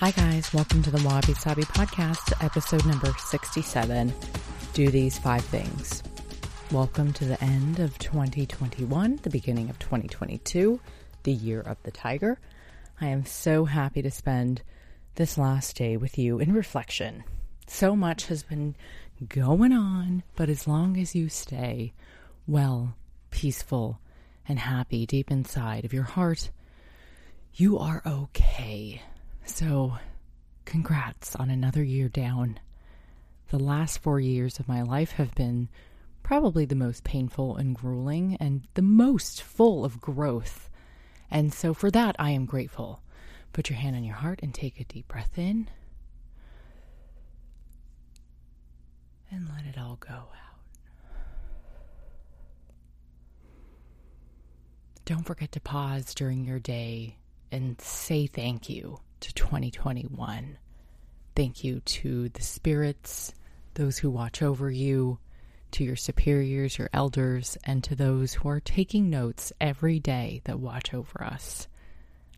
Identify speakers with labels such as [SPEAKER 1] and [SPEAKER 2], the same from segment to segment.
[SPEAKER 1] Hi, guys. Welcome to the Wabi Sabi podcast, episode number 67. Do these five things. Welcome to the end of 2021, the beginning of 2022, the year of the tiger. I am so happy to spend this last day with you in reflection. So much has been going on, but as long as you stay well, peaceful, and happy deep inside of your heart, you are okay. So, congrats on another year down. The last four years of my life have been probably the most painful and grueling and the most full of growth. And so, for that, I am grateful. Put your hand on your heart and take a deep breath in. And let it all go out. Don't forget to pause during your day and say thank you to 2021. Thank you to the spirits, those who watch over you, to your superiors, your elders, and to those who are taking notes every day that watch over us.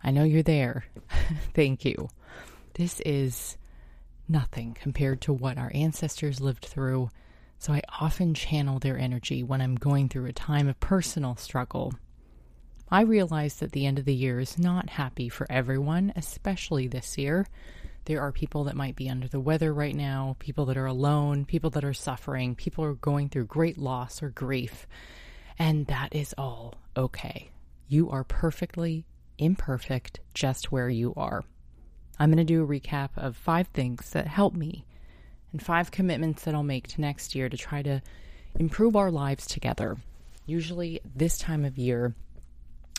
[SPEAKER 1] I know you're there. Thank you. This is nothing compared to what our ancestors lived through, so I often channel their energy when I'm going through a time of personal struggle I realize that the end of the year is not happy for everyone, especially this year. There are people that might be under the weather right now, people that are alone, people that are suffering, people are going through great loss or grief. And that is all okay. You are perfectly imperfect just where you are. I'm going to do a recap of five things that help me and five commitments that I'll make to next year to try to improve our lives together. Usually, this time of year,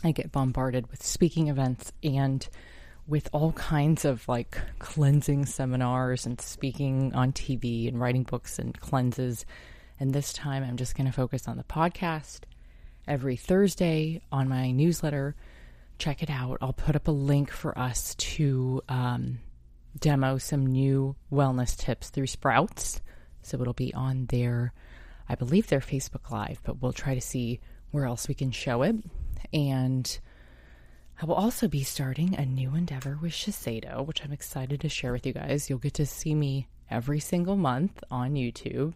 [SPEAKER 1] I get bombarded with speaking events and with all kinds of like cleansing seminars and speaking on TV and writing books and cleanses. And this time I'm just going to focus on the podcast every Thursday on my newsletter. Check it out. I'll put up a link for us to um, demo some new wellness tips through Sprouts. So it'll be on their, I believe their Facebook Live, but we'll try to see where else we can show it. And I will also be starting a new endeavor with Shiseido, which I'm excited to share with you guys. You'll get to see me every single month on YouTube.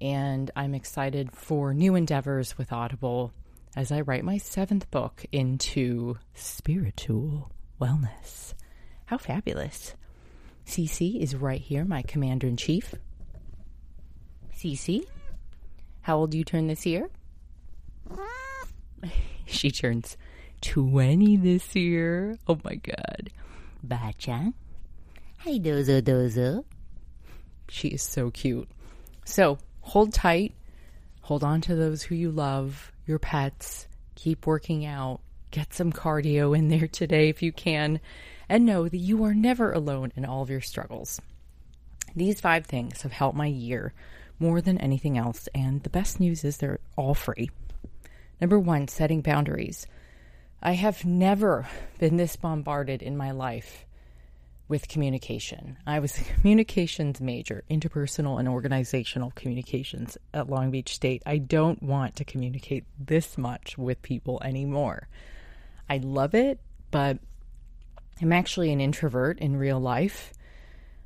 [SPEAKER 1] And I'm excited for new endeavors with Audible as I write my seventh book into spiritual wellness. How fabulous! CC is right here, my commander in chief. CC, how old do you turn this year? she turns 20 this year. Oh my god. Bacha. Hi, Dozo Dozo. She is so cute. So hold tight. Hold on to those who you love, your pets. Keep working out. Get some cardio in there today if you can. And know that you are never alone in all of your struggles. These five things have helped my year more than anything else. And the best news is they're all free. Number one, setting boundaries. I have never been this bombarded in my life with communication. I was a communications major, interpersonal and organizational communications at Long Beach State. I don't want to communicate this much with people anymore. I love it, but I'm actually an introvert in real life.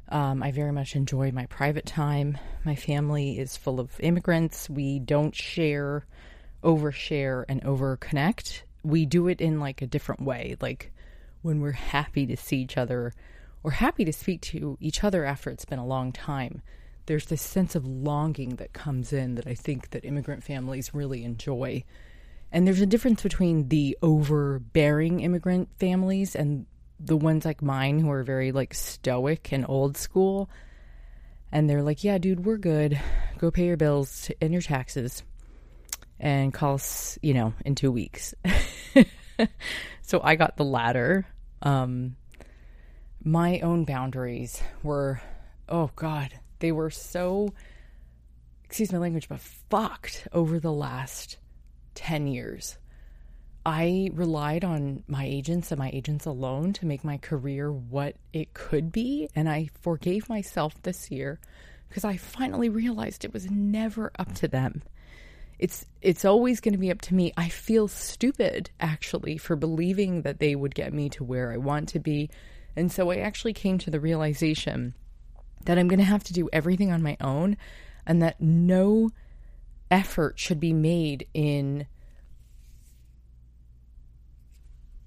[SPEAKER 1] Um, I very much enjoy my private time. My family is full of immigrants. We don't share overshare and overconnect. We do it in like a different way. Like when we're happy to see each other or happy to speak to each other after it's been a long time, there's this sense of longing that comes in that I think that immigrant families really enjoy. And there's a difference between the overbearing immigrant families and the ones like mine who are very like stoic and old school. And they're like, yeah, dude, we're good. Go pay your bills and your taxes and call us, you know, in two weeks. so I got the latter. Um, my own boundaries were, oh God, they were so, excuse my language, but fucked over the last 10 years. I relied on my agents and my agents alone to make my career what it could be. And I forgave myself this year because I finally realized it was never up to them it's it's always going to be up to me. I feel stupid actually for believing that they would get me to where I want to be. And so I actually came to the realization that I'm going to have to do everything on my own and that no effort should be made in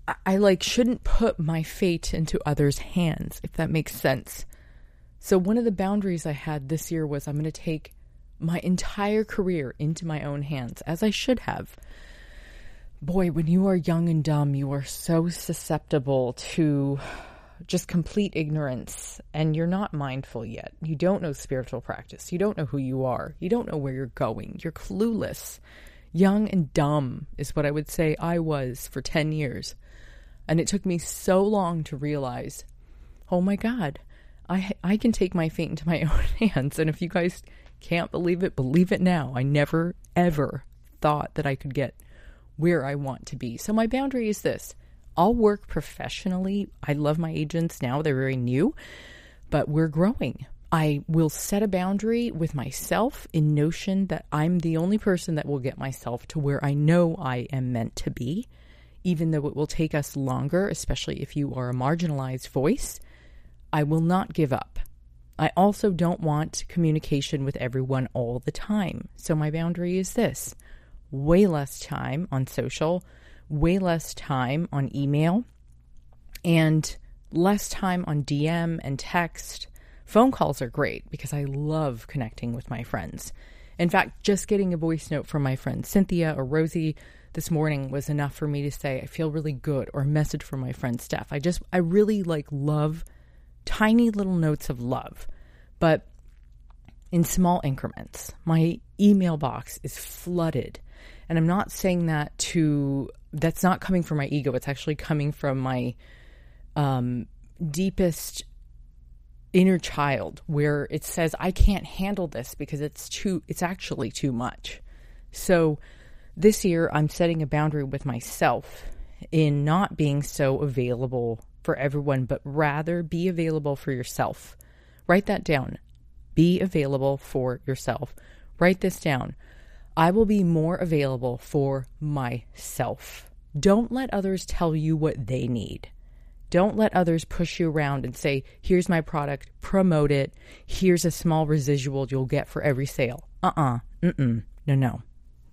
[SPEAKER 1] I, I like shouldn't put my fate into others' hands if that makes sense. So one of the boundaries I had this year was I'm going to take my entire career into my own hands as I should have. Boy, when you are young and dumb, you are so susceptible to just complete ignorance and you're not mindful yet. You don't know spiritual practice. You don't know who you are. You don't know where you're going. You're clueless. Young and dumb is what I would say I was for 10 years. And it took me so long to realize, oh my God, I, I can take my fate into my own hands. And if you guys can't believe it, believe it now. I never, ever thought that I could get where I want to be. So my boundary is this I'll work professionally. I love my agents now, they're very new, but we're growing. I will set a boundary with myself in notion that I'm the only person that will get myself to where I know I am meant to be, even though it will take us longer, especially if you are a marginalized voice. I will not give up. I also don't want communication with everyone all the time. So my boundary is this way less time on social way less time on email and less time on DM and text. Phone calls are great because I love connecting with my friends. In fact, just getting a voice note from my friend Cynthia or Rosie this morning was enough for me to say I feel really good or a message from my friend Steph. I just I really like love tiny little notes of love. But in small increments. My email box is flooded. And I'm not saying that to that's not coming from my ego. It's actually coming from my um, deepest inner child, where it says I can't handle this because it's too. It's actually too much. So this year, I'm setting a boundary with myself in not being so available for everyone, but rather be available for yourself. Write that down. Be available for yourself. Write this down. I will be more available for myself. Don't let others tell you what they need. Don't let others push you around and say, here's my product, promote it, here's a small residual you'll get for every sale. Uh uh-uh. uh, mm no, no,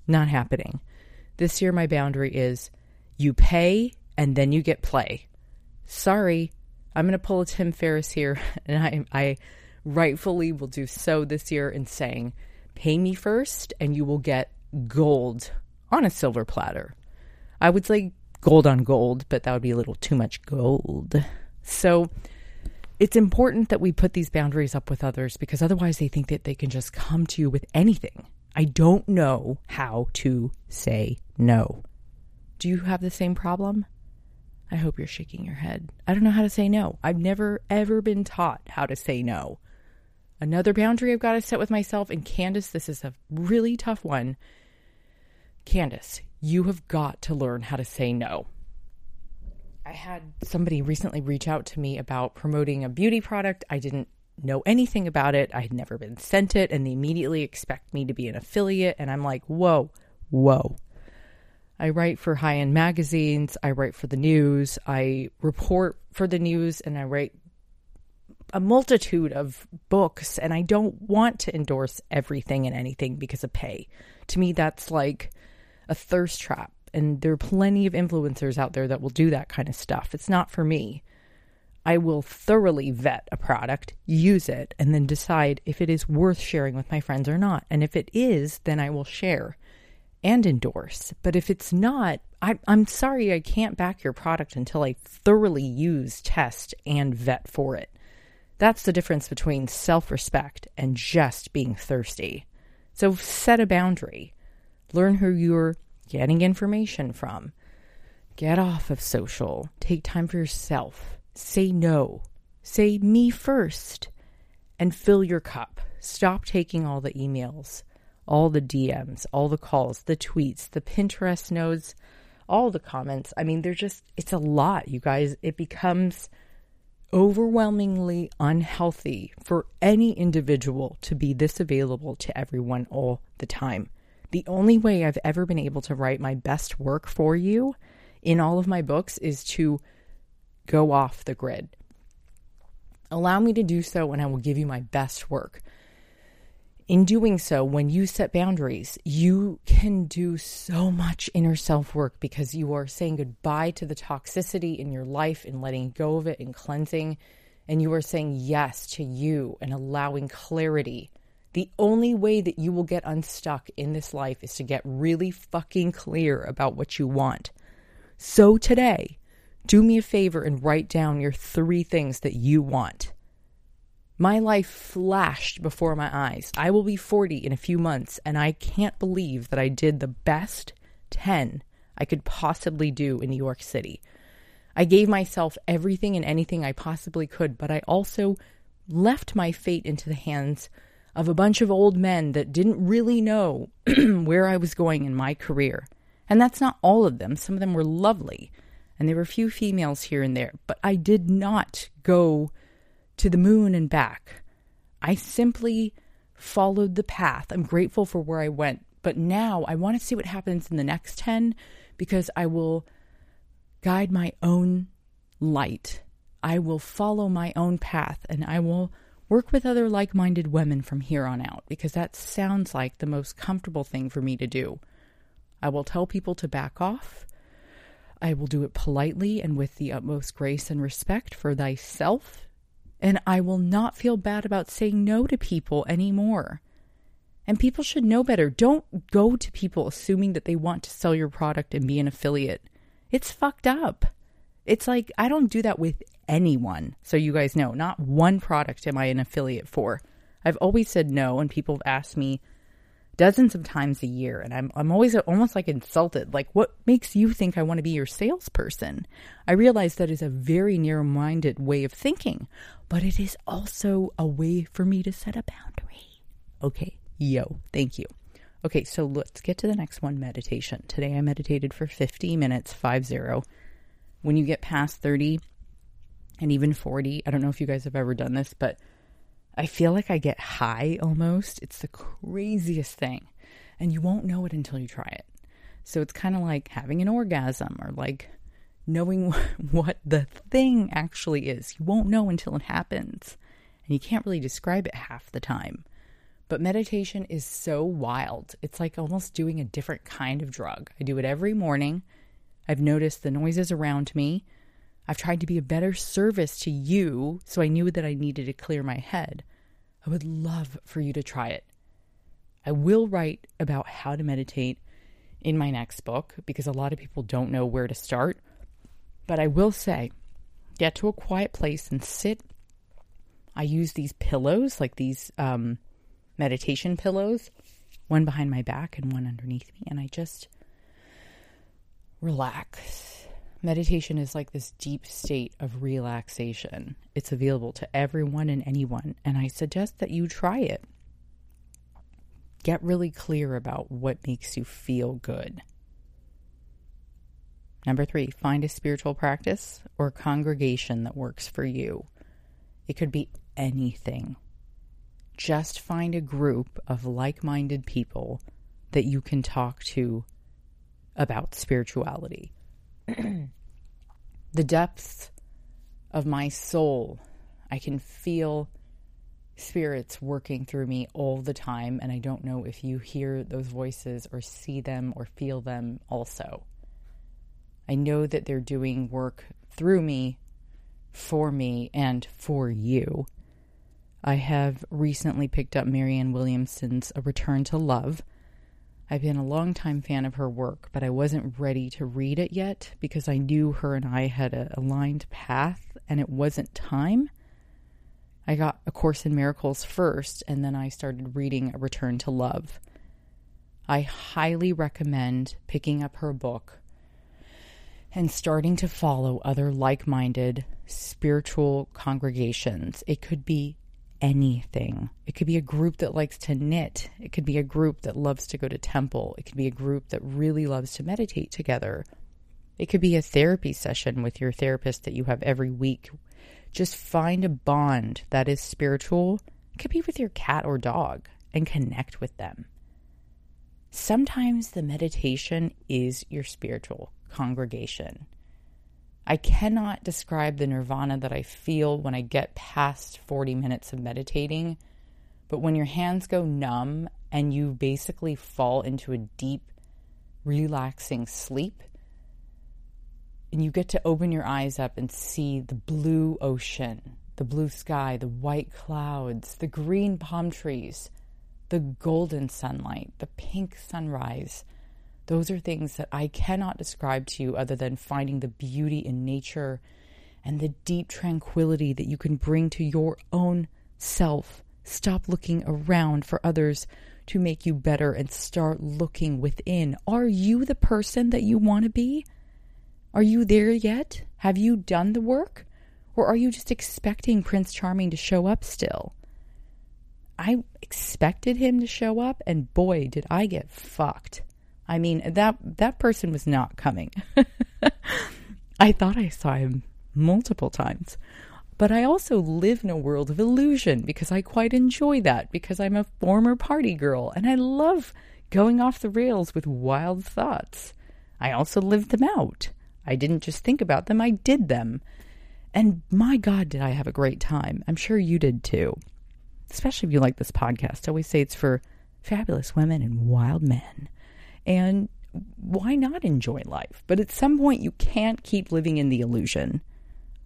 [SPEAKER 1] not happening. This year, my boundary is you pay and then you get play. Sorry, I'm going to pull a Tim Ferriss here, and I, I rightfully will do so this year in saying, pay me first and you will get gold on a silver platter. I would say gold on gold, but that would be a little too much gold. So it's important that we put these boundaries up with others because otherwise they think that they can just come to you with anything. I don't know how to say no. Do you have the same problem? I hope you're shaking your head. I don't know how to say no. I've never, ever been taught how to say no. Another boundary I've got to set with myself, and Candice, this is a really tough one. Candice, you have got to learn how to say no. I had somebody recently reach out to me about promoting a beauty product. I didn't know anything about it. I had never been sent it, and they immediately expect me to be an affiliate. And I'm like, whoa, whoa. I write for high end magazines, I write for the news, I report for the news, and I write a multitude of books and I don't want to endorse everything and anything because of pay. To me, that's like a thirst trap. And there are plenty of influencers out there that will do that kind of stuff. It's not for me. I will thoroughly vet a product, use it, and then decide if it is worth sharing with my friends or not. And if it is, then I will share and endorse. But if it's not, I, am sorry I can't back your product until I thoroughly use, test, and vet for it. That's the difference between self respect and just being thirsty. So set a boundary. Learn who you're getting information from. Get off of social. Take time for yourself. Say no. Say me first. And fill your cup. Stop taking all the emails, all the DMs, all the calls, the tweets, the Pinterest notes, all the comments. I mean, they're just, it's a lot, you guys. It becomes overwhelmingly unhealthy for any individual to be this available to everyone all the time. The only way I've ever been able to write my best work for you in all of my books is to go off the grid. Allow me to do so, and I will give you my best work. In doing so, when you set boundaries, you can do so much inner self work because you are saying goodbye to the toxicity in your life and letting go of it and cleansing. And you are saying yes to you and allowing clarity. The only way that you will get unstuck in this life is to get really fucking clear about what you want. So today, do me a favor and write down your three things that you want. My life flashed before my eyes. I will be 40 in a few months, and I can't believe that I did the best 10 I could possibly do in New York City. I gave myself everything and anything I possibly could, but I also left my fate into the hands of a bunch of old men that didn't really know where I was going in my career. And that's not all of them. Some of them were lovely, and there were a few females here and there, but I did not go to the moon and back. I simply followed the path. I'm grateful for where I went, but now I want to see what happens in the next 10 because I will guide my own light. I will follow my own path and I will work with other like minded women from here on out because that sounds like the most comfortable thing for me to do. I will tell people to back off. I will do it politely and with the utmost grace and respect for thyself and I will not feel bad about saying no to people anymore. And people should know better. Don't go to people assuming that they want to sell your product and be an affiliate. It's fucked up. It's like I don't do that with anyone. So you guys know, not one product am I an affiliate for. I've always said no, and people have asked me, dozens of times a year and I'm I'm always almost like insulted. Like what makes you think I want to be your salesperson? I realize that is a very narrow-minded way of thinking but it is also a way for me to set a boundary. Okay. Yo. Thank you. Okay. So let's get to the next one meditation. Today I meditated for 50 minutes 50 when you get past 30 and even 40 I don't know if you guys have ever done this but I feel like I get high almost. It's the craziest thing. And you won't know it until you try it. So it's kind of like having an orgasm or like knowing what the thing actually is. You won't know until it happens. And you can't really describe it half the time. But meditation is so wild. It's like almost doing a different kind of drug. I do it every morning. I've noticed the noises around me. I've tried to be a better service to you, so I knew that I needed to clear my head. I would love for you to try it. I will write about how to meditate in my next book because a lot of people don't know where to start. But I will say, get to a quiet place and sit. I use these pillows, like these um, meditation pillows, one behind my back and one underneath me, and I just relax Meditation is like this deep state of relaxation. It's available to everyone and anyone, and I suggest that you try it. Get really clear about what makes you feel good. Number three, find a spiritual practice or congregation that works for you. It could be anything. Just find a group of like minded people that you can talk to about spirituality. the depths of my soul, I can feel spirits working through me all the time. And I don't know if you hear those voices or see them or feel them also. I know that they're doing work through me, for me, and for you. I have recently picked up Marianne Williamson's A Return to Love I've been a long-time fan of her work, but I wasn't ready to read it yet because I knew her and I had a aligned path and it wasn't time. I got A Course in Miracles first, and then I started reading A Return to Love. I highly recommend picking up her book and starting to follow other like minded spiritual congregations. It could be anything. It could be a group that likes to knit. It could be a group that loves to go to temple. It could be a group that really loves to meditate together. It could be a therapy session with your therapist that you have every week. Just find a bond that is spiritual. It could be with your cat or dog and connect with them. Sometimes the meditation is your spiritual congregation. I cannot describe the nirvana that I feel when I get past 40 minutes of meditating. But when your hands go numb and you basically fall into a deep, relaxing sleep, and you get to open your eyes up and see the blue ocean, the blue sky, the white clouds, the green palm trees, the golden sunlight, the pink sunrise. Those are things that I cannot describe to you other than finding the beauty in nature and the deep tranquility that you can bring to your own self. Stop looking around for others to make you better and start looking within. Are you the person that you want to be? Are you there yet? Have you done the work? Or are you just expecting Prince Charming to show up still? I expected him to show up, and boy, did I get fucked. I mean, that that person was not coming. I thought I saw him multiple times. But I also live in a world of illusion because I quite enjoy that because I'm a former party girl and I love going off the rails with wild thoughts. I also live them out. I didn't just think about them, I did them. And my God, did I have a great time. I'm sure you did too. Especially if you like this podcast. I always say it's for fabulous women and wild men. And why not enjoy life? But at some point, you can't keep living in the illusion.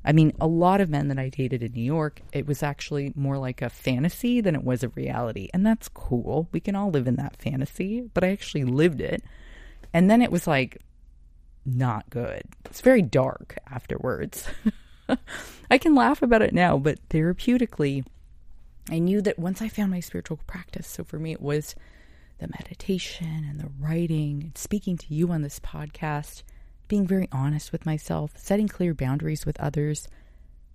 [SPEAKER 1] I mean, a lot of men that I dated in New York, it was actually more like a fantasy than it was a reality. And that's cool. We can all live in that fantasy, but I actually lived it. And then it was like, not good. It's very dark afterwards. I can laugh about it now, but therapeutically, I knew that once I found my spiritual practice, so for me, it was the meditation and the writing and speaking to you on this podcast, being very honest with myself, setting clear boundaries with others,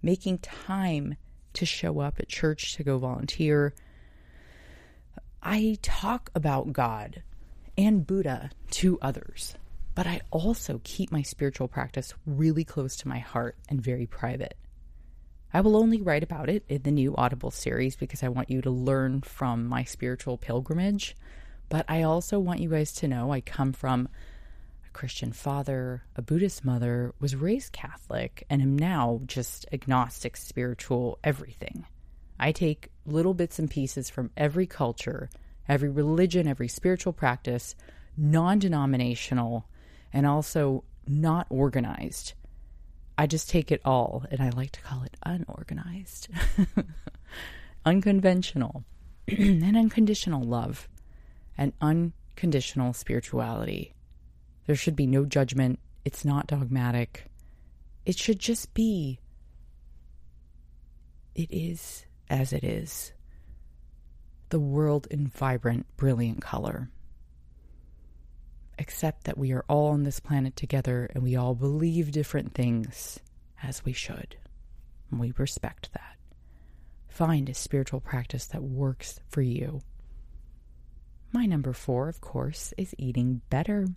[SPEAKER 1] making time to show up at church to go volunteer. I talk about God and Buddha to others but I also keep my spiritual practice really close to my heart and very private. I will only write about it in the new Audible series because I want you to learn from my spiritual pilgrimage. But I also want you guys to know I come from a Christian father, a Buddhist mother, was raised Catholic, and am now just agnostic, spiritual, everything. I take little bits and pieces from every culture, every religion, every spiritual practice, non denominational, and also not organized. I just take it all, and I like to call it unorganized, unconventional, and unconditional love, and unconditional spirituality. There should be no judgment. It's not dogmatic. It should just be. It is as it is. The world in vibrant, brilliant color accept that we are all on this planet together and we all believe different things as we should. And we respect that. Find a spiritual practice that works for you. My number four, of course, is eating better.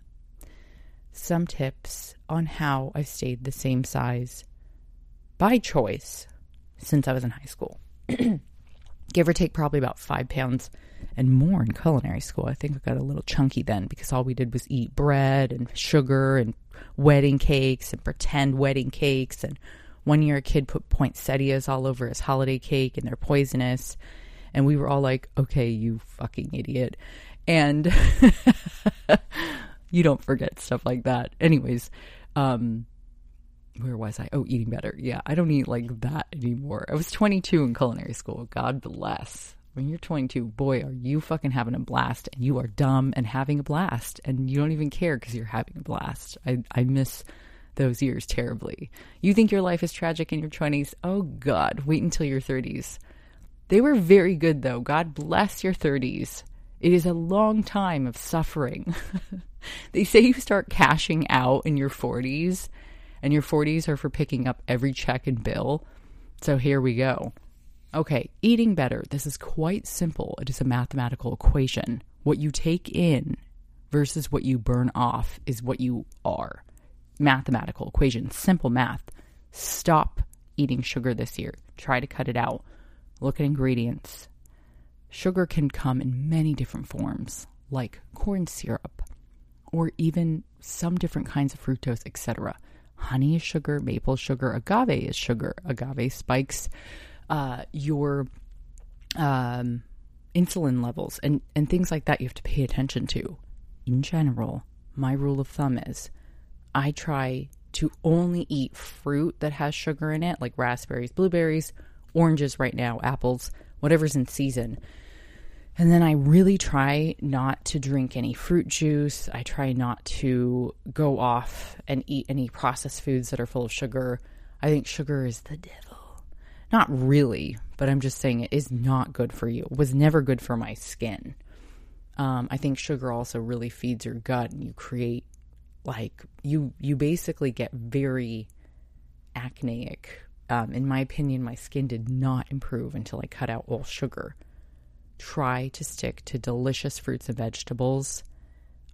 [SPEAKER 1] Some tips on how I've stayed the same size by choice since I was in high school. Give or take probably about five pounds and more in culinary school. I think I got a little chunky then because all we did was eat bread and sugar and wedding cakes and pretend wedding cakes. And one year a kid put poinsettias all over his holiday cake and they're poisonous. And we were all like, okay, you fucking idiot. And you don't forget stuff like that. Anyways, um, where was I? Oh, eating better. Yeah, I don't eat like that anymore. I was 22 in culinary school. God bless when you're 22, boy, are you fucking having a blast and you are dumb and having a blast and you don't even care because you're having a blast. I, I miss those years terribly. You think your life is tragic in your 20s? Oh, God, wait until your 30s. They were very good, though. God bless your 30s. It is a long time of suffering. they say you start cashing out in your 40s, and your 40s are for picking up every check and bill. So here we go. Okay, eating better. This is quite simple. It is a mathematical equation. What you take in versus what you burn off is what you are. Mathematical equation, simple math. Stop eating sugar this year. Try to cut it out. Look at ingredients. Sugar can come in many different forms, like corn syrup, or even some different kinds of fructose, etc. Honey is sugar, maple sugar, agave is sugar. Agave spikes uh, your um, insulin levels and, and things like that you have to pay attention to. In general, my rule of thumb is I try to only eat fruit that has sugar in it, like raspberries, blueberries, oranges right now, apples, whatever's in season. And then I really try not to drink any fruit juice. I try not to go off and eat any processed foods that are full of sugar. I think sugar is the devil. Not really, but I'm just saying it is not good for you. It was never good for my skin. Um, I think sugar also really feeds your gut and you create like you you basically get very acneic. Um, in my opinion, my skin did not improve until I cut out all sugar try to stick to delicious fruits and vegetables.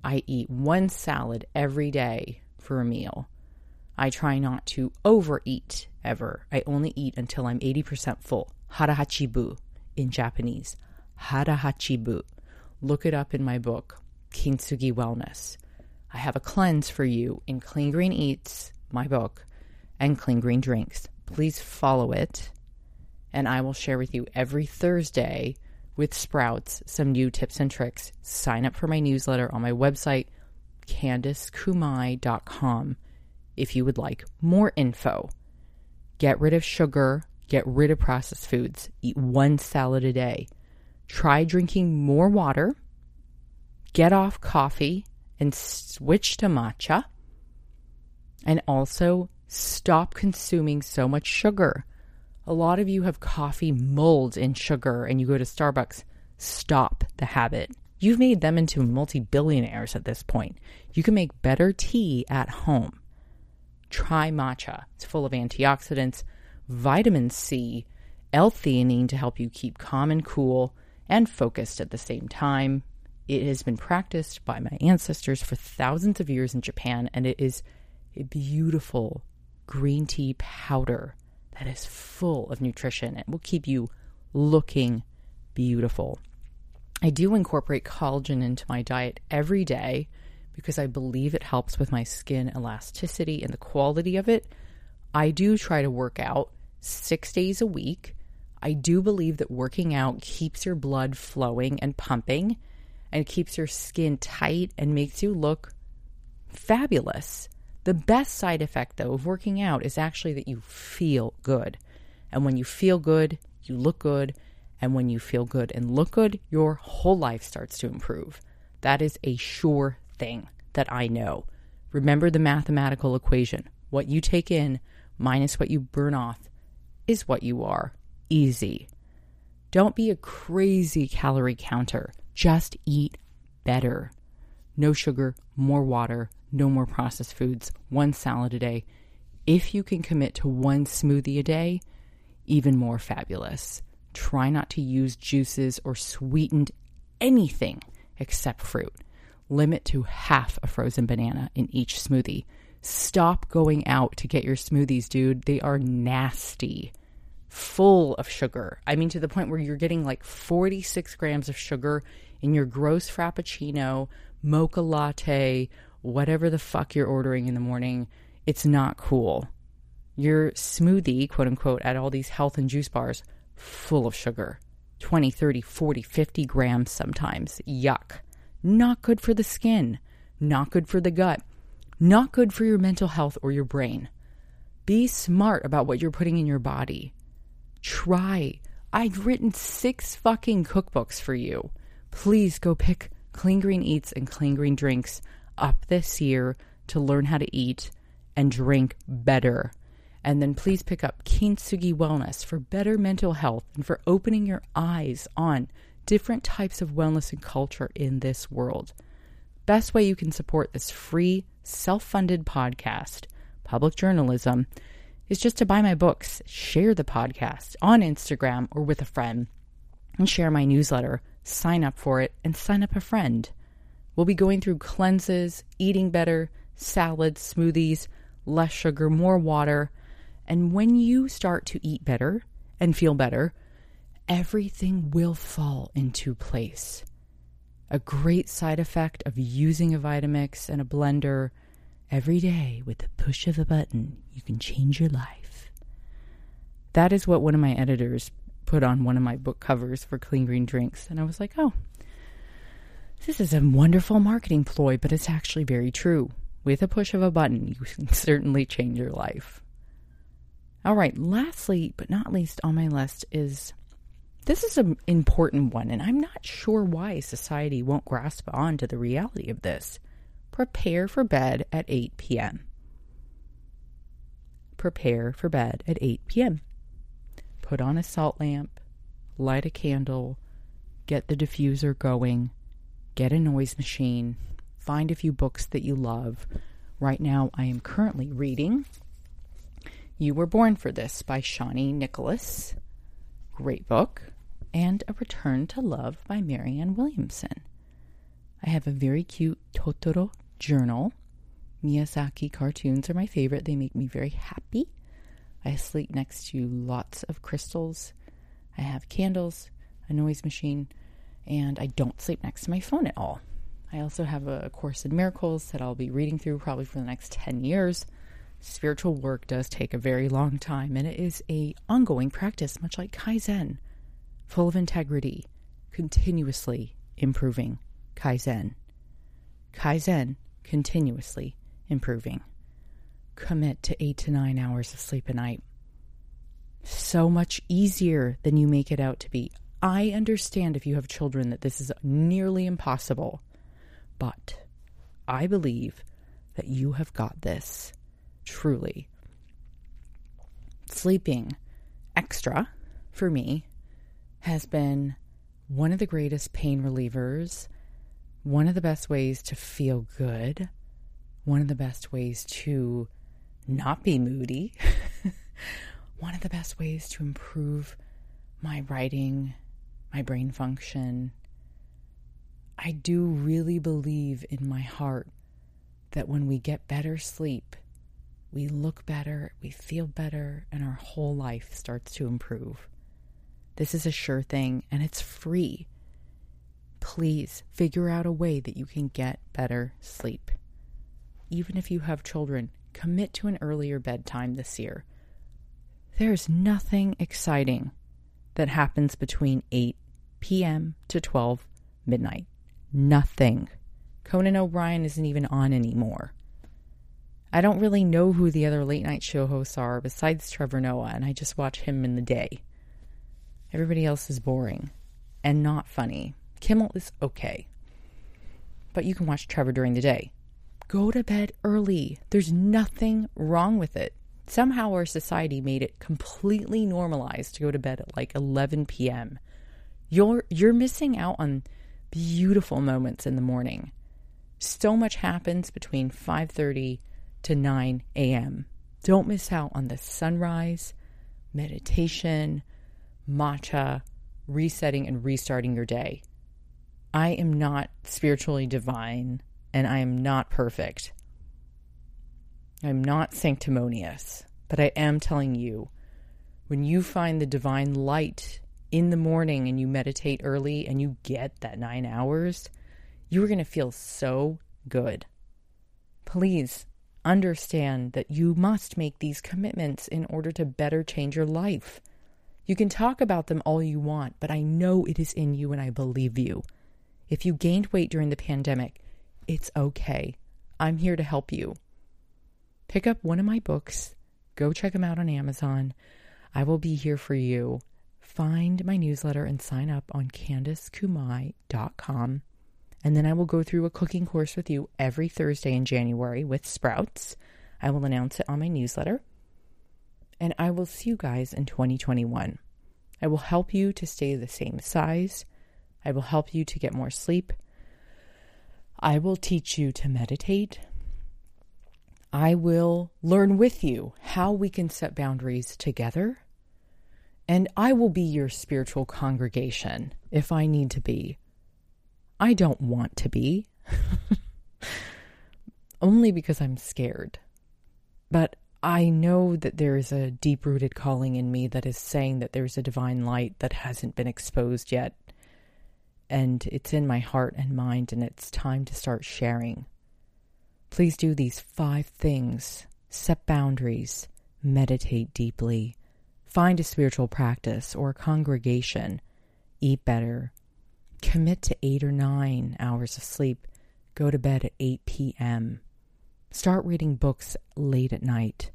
[SPEAKER 1] I eat one salad every day for a meal. I try not to overeat ever. I only eat until I'm 80% full. Harahachibu in Japanese. Harahachibu. Look it up in my book, Kintsugi Wellness. I have a cleanse for you in Clean Green Eats, my book, and Clean Green Drinks. Please follow it, and I will share with you every Thursday with Sprouts some new tips and tricks. Sign up for my newsletter on my website, CandiceKumai.com, if you would like more info. Get rid of sugar, get rid of processed foods, eat one salad a day. Try drinking more water, get off coffee, and switch to matcha. And also stop consuming so much sugar. A lot of you have coffee mold in sugar and you go to Starbucks. Stop the habit. You've made them into multi billionaires at this point. You can make better tea at home. Try matcha. It's full of antioxidants, vitamin C, L theanine to help you keep calm and cool and focused at the same time. It has been practiced by my ancestors for thousands of years in Japan, and it is a beautiful green tea powder that is full of nutrition and will keep you looking beautiful. I do incorporate collagen into my diet every day because I believe it helps with my skin elasticity and the quality of it. I do try to work out six days a week. I do believe that working out keeps your blood flowing and pumping and keeps your skin tight and makes you look fabulous. The best side effect, though, of working out is actually that you feel good. And when you feel good, you look good. And when you feel good and look good, your whole life starts to improve. That is a sure thing that I know. Remember the mathematical equation what you take in minus what you burn off is what you are. Easy. Don't be a crazy calorie counter. Just eat better. No sugar, more water, no more processed foods, one salad a day. If you can commit to one smoothie a day, even more fabulous. Try not to use juices or sweetened anything except fruit. Limit to half a frozen banana in each smoothie. Stop going out to get your smoothies, dude. They are nasty, full of sugar. I mean, to the point where you're getting like 46 grams of sugar in your gross frappuccino, mocha latte, whatever the fuck you're ordering in the morning, it's not cool. Your smoothie, quote unquote, at all these health and juice bars, full of sugar 20, 30, 40, 50 grams sometimes. Yuck. Not good for the skin, not good for the gut, not good for your mental health or your brain. Be smart about what you're putting in your body. Try. I've written six fucking cookbooks for you. Please go pick Clean Green Eats and Clean Green Drinks up this year to learn how to eat and drink better. And then please pick up Kintsugi Wellness for better mental health and for opening your eyes on different types of wellness and culture in this world. Best way you can support this free, self funded podcast, public journalism, is just to buy my books, share the podcast on Instagram or with a friend, and share my newsletter. Sign up for it and sign up a friend. We'll be going through cleanses, eating better, salads, smoothies, less sugar, more water. And when you start to eat better and feel better, everything will fall into place. A great side effect of using a Vitamix and a blender Every day, with the push of a button, you can change your life. That is what one of my editors put on one of my book covers for Clean Green Drinks. And I was like, oh, this is a wonderful marketing ploy, but it's actually very true. With a push of a button, you can certainly change your life. All right, lastly, but not least on my list is this is an important one, and I'm not sure why society won't grasp on to the reality of this. Prepare for bed at 8 p.m. Prepare for bed at 8 p.m. Put on a salt lamp, light a candle, get the diffuser going, get a noise machine, find a few books that you love. Right now, I am currently reading You Were Born for This by Chani Nicholas. Great book. And A Return to Love by Marianne Williamson. I have a very cute Totoro journal. Miyazaki cartoons are my favorite. They make me very happy. I sleep next to lots of crystals. I have candles, a noise machine, and I don't sleep next to my phone at all. I also have a Course in Miracles that I'll be reading through probably for the next 10 years. Spiritual work does take a very long time and it is a ongoing practice much like Kaizen, full of integrity, continuously improving Kaizen. Kaizen, continuously improving. Commit to 8 to 9 hours of sleep a night. So much easier than you make it out to be. I understand if you have children that this is nearly impossible, but I believe that you have got this truly. Sleeping extra for me has been one of the greatest pain relievers, one of the best ways to feel good, one of the best ways to not be moody, one of the best ways to improve my writing my brain function. I do really believe in my heart that when we get better sleep, we look better, we feel better, and our whole life starts to improve. This is a sure thing and it's free. Please figure out a way that you can get better sleep. Even if you have children, commit to an earlier bedtime this year. There's nothing exciting that happens between 8 p.m. to 12 midnight. Nothing. Conan O'Brien isn't even on anymore. I don't really know who the other late night show hosts are besides Trevor Noah, and I just watch him in the day. Everybody else is boring and not funny. Kimmel is okay. But you can watch Trevor during the day. Go to bed early. There's nothing wrong with it somehow our society made it completely normalized to go to bed at like 11 p.m. You're you're missing out on beautiful moments in the morning. So much happens between 5:30 to 9 a.m. Don't miss out on the sunrise, meditation, matcha, resetting and restarting your day. I am not spiritually divine and I am not perfect. I'm not sanctimonious, but I am telling you when you find the divine light in the morning and you meditate early and you get that nine hours, you are going to feel so good. Please understand that you must make these commitments in order to better change your life. You can talk about them all you want, but I know it is in you and I believe you. If you gained weight during the pandemic, it's okay. I'm here to help you pick up one of my books, go check them out on Amazon. I will be here for you. Find my newsletter and sign up on CandiceKumai.com. And then I will go through a cooking course with you every Thursday in January with Sprouts. I will announce it on my newsletter. And I will see you guys in 2021. I will help you to stay the same size. I will help you to get more sleep. I will teach you to meditate. I will learn with you how we can set boundaries together. And I will be your spiritual congregation if I need to be. I don't want to be, only because I'm scared. But I know that there is a deep rooted calling in me that is saying that there's a divine light that hasn't been exposed yet. And it's in my heart and mind, and it's time to start sharing. Please do these five things set boundaries, meditate deeply, find a spiritual practice or congregation, eat better, commit to eight or nine hours of sleep, go to bed at 8 p.m., start reading books late at night.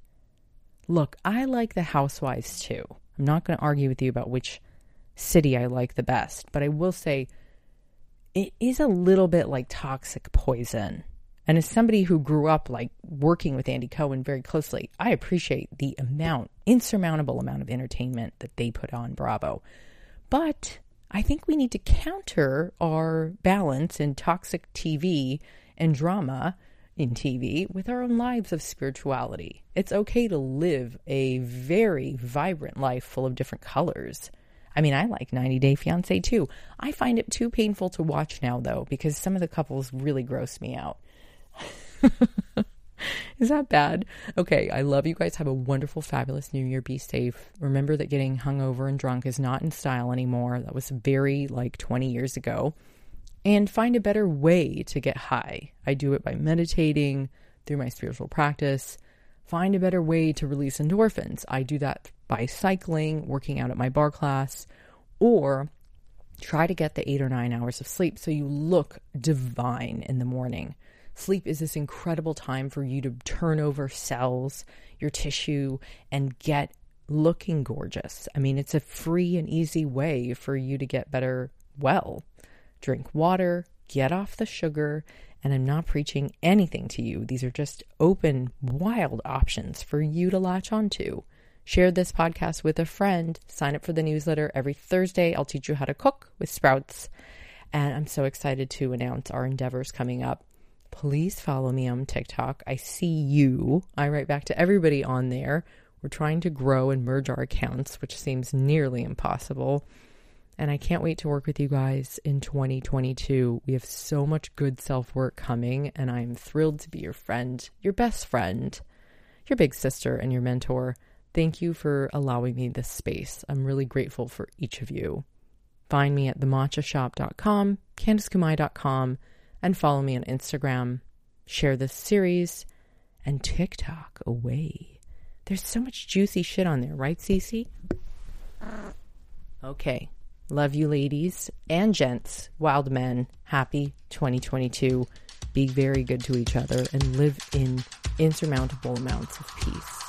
[SPEAKER 1] Look, I like the housewives too. I'm not going to argue with you about which city I like the best, but I will say it is a little bit like toxic poison. And as somebody who grew up like working with Andy Cohen very closely, I appreciate the amount, insurmountable amount of entertainment that they put on Bravo. But I think we need to counter our balance in toxic TV and drama in TV with our own lives of spirituality. It's okay to live a very vibrant life full of different colors. I mean, I like 90 Day Fiance too. I find it too painful to watch now, though, because some of the couples really gross me out. Is that bad? Okay, I love you guys. Have a wonderful, fabulous new year. Be safe. Remember that getting hungover and drunk is not in style anymore. That was very like 20 years ago. And find a better way to get high. I do it by meditating, through my spiritual practice. Find a better way to release endorphins. I do that by cycling, working out at my barre class, or try to get the eight or nine hours of sleep so you look divine in the morning. Sleep is this incredible time for you to turn over cells, your tissue, and get looking gorgeous. I mean, it's a free and easy way for you to get better well. Drink water, get off the sugar, and I'm not preaching anything to you. These are just open, wild options for you to latch onto. Share this podcast with a friend. Sign up for the newsletter every Thursday. I'll teach you how to cook with sprouts. And I'm so excited to announce our endeavors coming up please follow me on TikTok. I see you. I write back to everybody on there. We're trying to grow and merge our accounts, which seems nearly impossible. And I can't wait to work with you guys in 2022. We have so much good self work coming, and I'm thrilled to be your friend, your best friend, your big sister, and your mentor. Thank you for allowing me this space. I'm really grateful for each of you. Find me at thematchashop.com, CandiceKumai.com, and follow me on Instagram. Share this series and TikTok away. There's so much juicy shit on there, right, Cece? Okay. Love you, ladies and gents, wild men. Happy 2022. Be very good to each other and live in insurmountable amounts of peace.